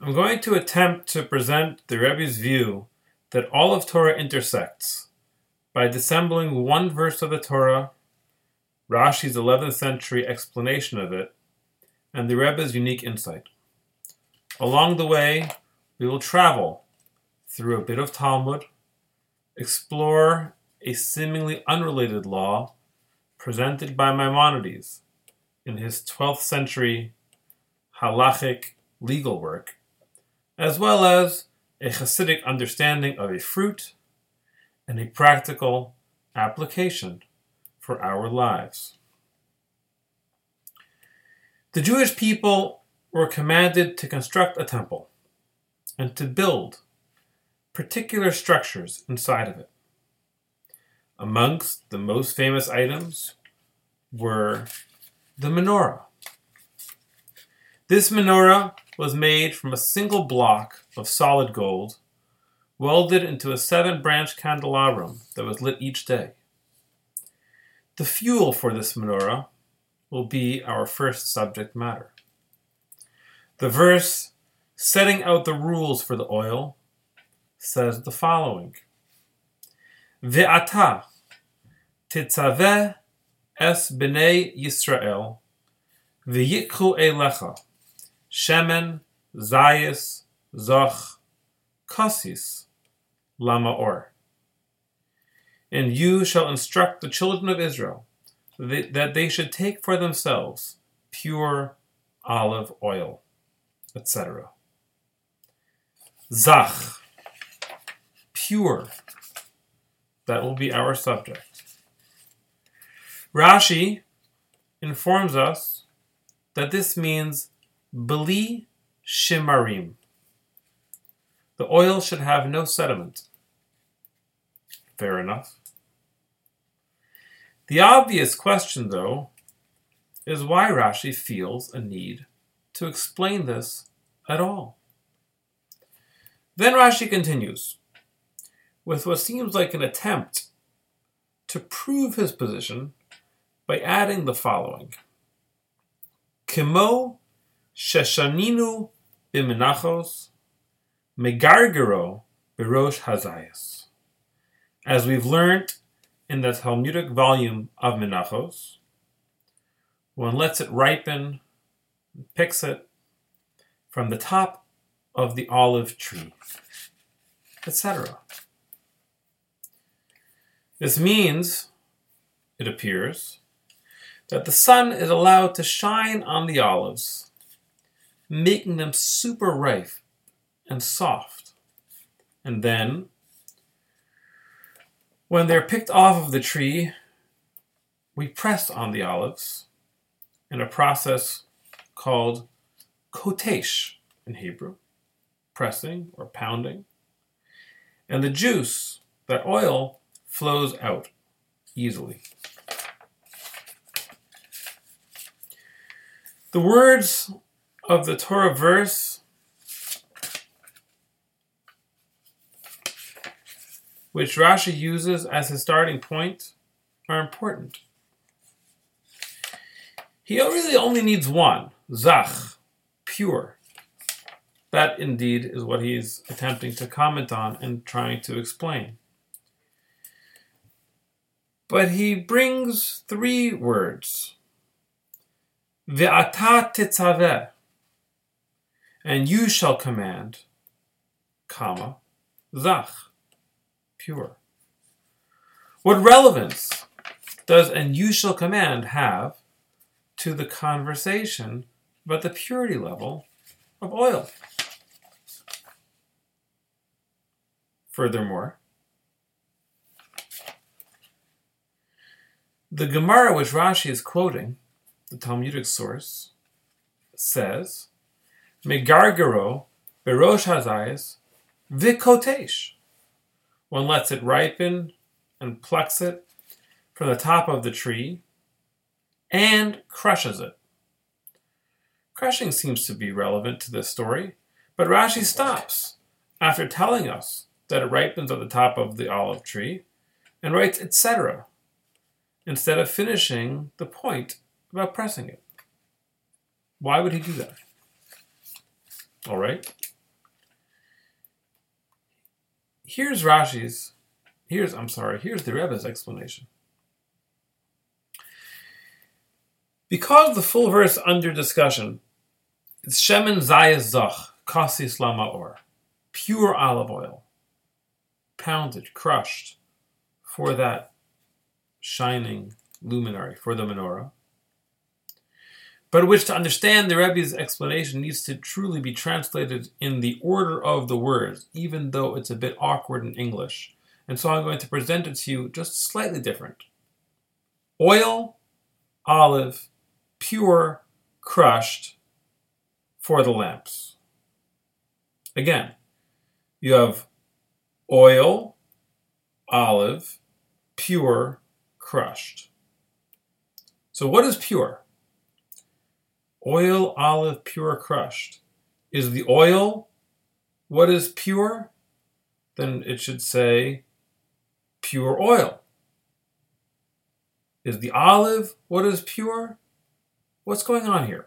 I'm going to attempt to present the Rebbe's view that all of Torah intersects by dissembling one verse of the Torah, Rashi's 11th century explanation of it, and the Rebbe's unique insight. Along the way, we will travel through a bit of Talmud, explore a seemingly unrelated law presented by Maimonides in his 12th century halachic legal work, as well as a Hasidic understanding of a fruit and a practical application for our lives. The Jewish people were commanded to construct a temple and to build particular structures inside of it. Amongst the most famous items were the menorah. This menorah was made from a single block of solid gold, welded into a seven branch candelabrum that was lit each day. The fuel for this menorah will be our first subject matter. The verse setting out the rules for the oil says the following Ve'ata titzaveh es b'nei Yisrael v'yikhu elecha shemen zayis zoch kasis lamaor. And you shall instruct the children of Israel that they should take for themselves pure olive oil etc. Zach, pure. That will be our subject. Rashi informs us that this means beli shimarim. The oil should have no sediment. Fair enough. The obvious question, though, is why Rashi feels a need to explain this at all. Then Rashi continues with what seems like an attempt to prove his position by adding the following Kimo sheshaninu bimenachos megargero birosh hazayas. As we've learned in the Talmudic volume of Menachos, one lets it ripen picks it from the top of the olive tree, etc. This means, it appears, that the sun is allowed to shine on the olives, making them super ripe and soft. And then, when they're picked off of the tree, we press on the olives in a process called kotesh in Hebrew, pressing or pounding. And the juice, that oil, flows out easily. The words of the Torah verse which Rashi uses as his starting point are important. He really only needs one, Zach, pure. That indeed is what he's attempting to comment on and trying to explain. But he brings three words. Ve'ata tetzaveh, and you shall command, comma, zach, pure. What relevance does and you shall command have to the conversation about the purity level of oil. Furthermore, the Gemara which Rashi is quoting, the Talmudic source, says, Megargaro berosh hazayis vikotesh. One lets it ripen and plucks it from the top of the tree and crushes it. Crushing seems to be relevant to this story, but Rashi stops after telling us that it ripens at the top of the olive tree and writes etc. instead of finishing the point about pressing it. Why would he do that? All right. Here's Rashi's. Here's, I'm sorry, here's the Rebbe's explanation. Because the full verse under discussion it's shemen Zayas Zoch, Kasi Slama Or, pure olive oil, pounded, crushed for that shining luminary, for the menorah but which to understand the Rebbe's explanation needs to truly be translated in the order of the words, even though it's a bit awkward in English. And so I'm going to present it to you just slightly different. Oil, olive, pure, crushed for the lamps. Again, you have oil, olive, pure, crushed. So, what is pure? Oil, olive, pure, crushed. Is the oil what is pure? Then it should say pure oil. Is the olive what is pure? What's going on here?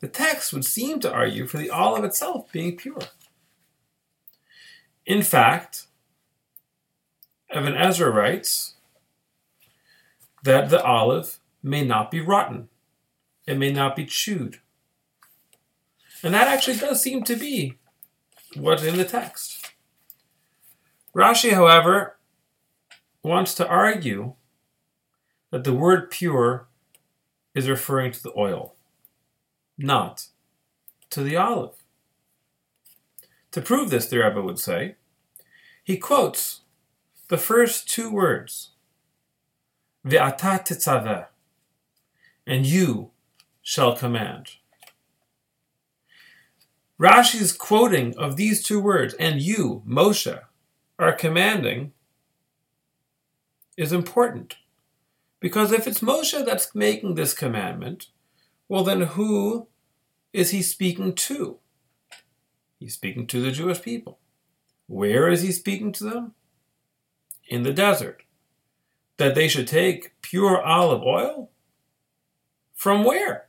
The text would seem to argue for the olive itself being pure. In fact, Ibn Ezra writes that the olive may not be rotten. It may not be chewed. And that actually does seem to be what's in the text. Rashi, however, wants to argue that the word pure is referring to the oil, not to the olive. To prove this, the Rebbe would say, he quotes the first two words, Ve'ata tetzaveh, and you shall command. Rashi's quoting of these two words, and you, Moshe, are commanding, is important. Because if it's Moshe that's making this commandment, well, then who is he speaking to? He's speaking to the Jewish people. Where is he speaking to them? In the desert. That they should take pure olive oil? From where?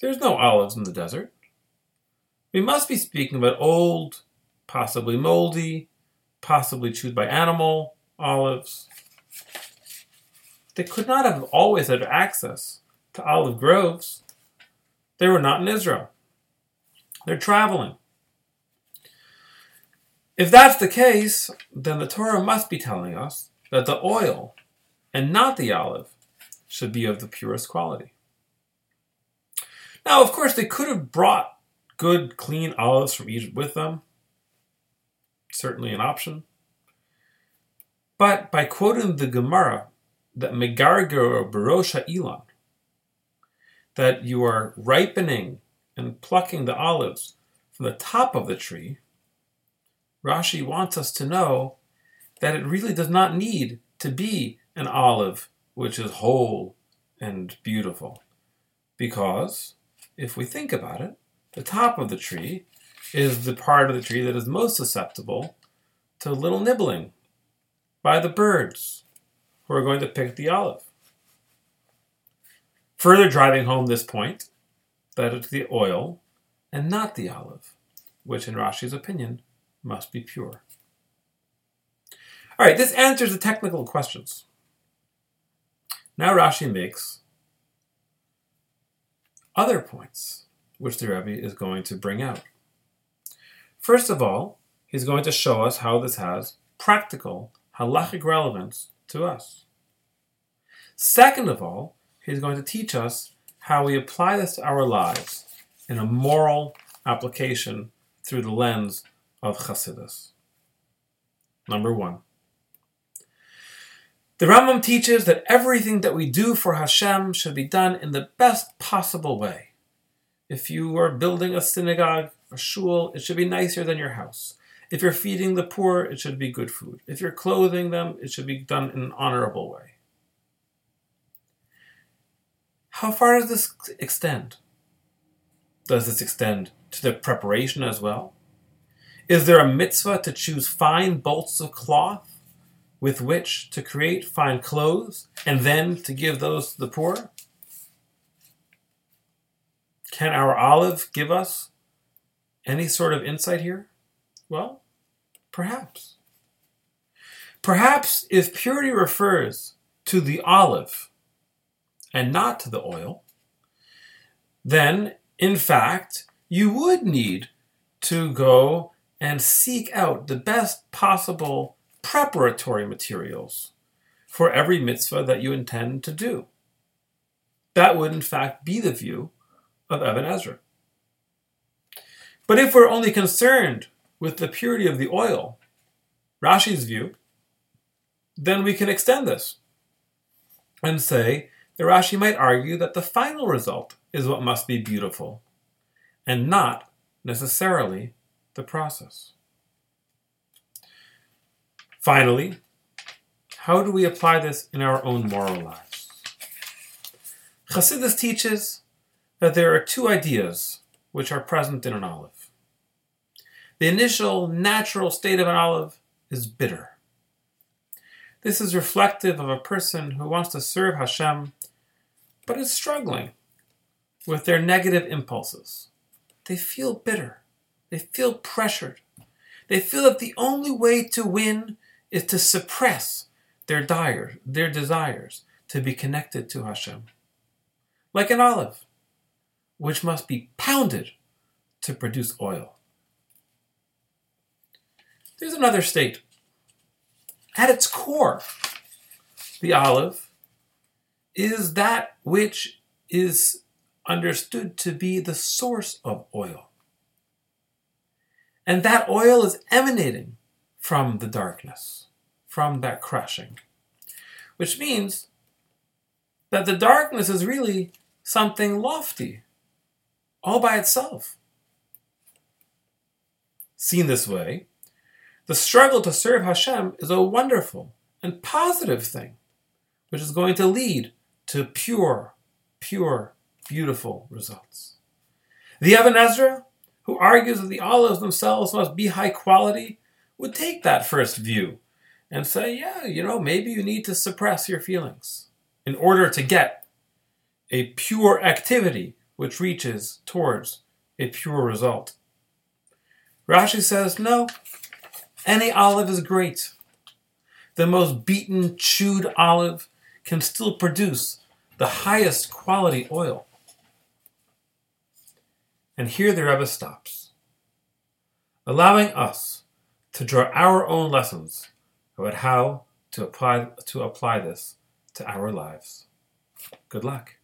There's no olives in the desert. We must be speaking about old, possibly moldy, possibly chewed by animal olives. They could not have always had access to olive groves. They were not in Israel. They're traveling. If that's the case, then the Torah must be telling us that the oil and not the olive should be of the purest quality. Now, of course, they could have brought good, clean olives from Egypt with them. Certainly an option. But by quoting the Gemara, that Megarger Barosha Elon, that you are ripening and plucking the olives from the top of the tree, Rashi wants us to know that it really does not need to be an olive which is whole and beautiful. Because, if we think about it, the top of the tree is the part of the tree that is most susceptible to little nibbling by the birds who are going to pick the olive. Further driving home this point that it's the oil and not the olive, which in Rashi's opinion must be pure. All right, this answers the technical questions. Now Rashi makes other points which the Rebbe is going to bring out. First of all, he's going to show us how this has practical halachic relevance to us. Second of all, he's going to teach us how we apply this to our lives in a moral application through the lens of Chassidus. Number one, the Rambam teaches that everything that we do for Hashem should be done in the best possible way. If you are building a synagogue, a shul, it should be nicer than your house. If you're feeding the poor, it should be good food. If you're clothing them, it should be done in an honorable way. How far does this extend? Does this extend to the preparation as well? Is there a mitzvah to choose fine bolts of cloth with which to create fine clothes and then to give those to the poor? Can our olive give us Any sort of insight here? Well, perhaps. Perhaps if purity refers to the olive and not to the oil, then in fact you would need to go and seek out the best possible preparatory materials for every mitzvah that you intend to do. That would, in fact, be the view of Ibn Ezra. But if we're only concerned with the purity of the oil, Rashi's view, then we can extend this and say that Rashi might argue that the final result is what must be beautiful and not necessarily the process. Finally, how do we apply this in our own moral lives? Chassidus teaches that there are two ideas which are present in an olive. The initial natural state of an olive is bitter. This is reflective of a person who wants to serve Hashem but is struggling with their negative impulses. They feel bitter. They feel pressured. They feel that the only way to win is to suppress their, dire, their desires to be connected to Hashem. Like an olive, which must be pounded to produce oil. There's another state. At its core, the olive is that which is understood to be the source of oil. And that oil is emanating from the darkness, from that crushing. Which means that the darkness is really something lofty, all by itself. Seen this way, the struggle to serve Hashem is a wonderful and positive thing, which is going to lead to pure, pure, beautiful results. The Ibn Ezra, who argues that the olives themselves must be high quality, would take that first view and say, yeah, you know, maybe you need to suppress your feelings in order to get a pure activity which reaches towards a pure result. Rashi says, no, any olive is great. The most beaten, chewed olive can still produce the highest quality oil. And here the Rebbe stops, allowing us to draw our own lessons about how to apply, to apply this to our lives. Good luck.